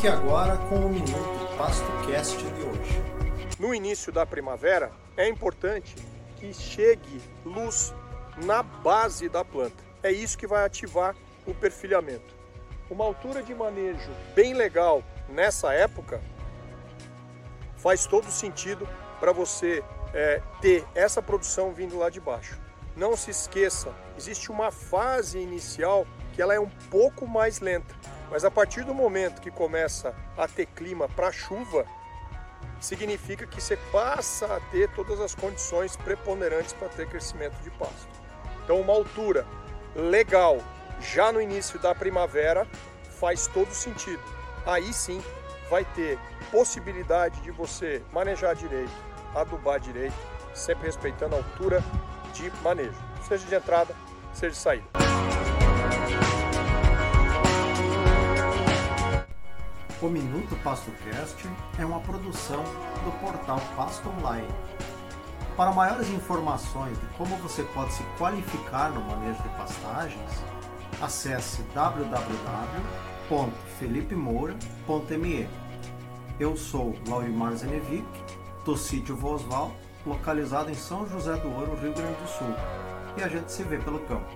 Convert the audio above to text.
Fique agora com o Minuto PastoCast de hoje. No início da primavera, é importante que chegue luz na base da planta. É isso que vai ativar o perfilhamento. Uma altura de manejo bem legal nessa época faz todo sentido para você é, ter essa produção vindo lá de baixo. Não se esqueça, existe uma fase inicial que ela é um pouco mais lenta, mas a partir do momento que começa a ter clima para chuva, significa que você passa a ter todas as condições preponderantes para ter crescimento de pasto. Então, uma altura legal já no início da primavera faz todo sentido. Aí sim vai ter possibilidade de você manejar direito, adubar direito, sempre respeitando a altura de manejo, seja de entrada, seja de saída. O Minuto PastoCast é uma produção do portal Pasto Online. Para maiores informações de como você pode se qualificar no manejo de pastagens, acesse www.felipemoura.me. Eu sou Laurimar Zenevic, do sítio Vosval, localizado em São José do Ouro, Rio Grande do Sul. E a gente se vê pelo campo.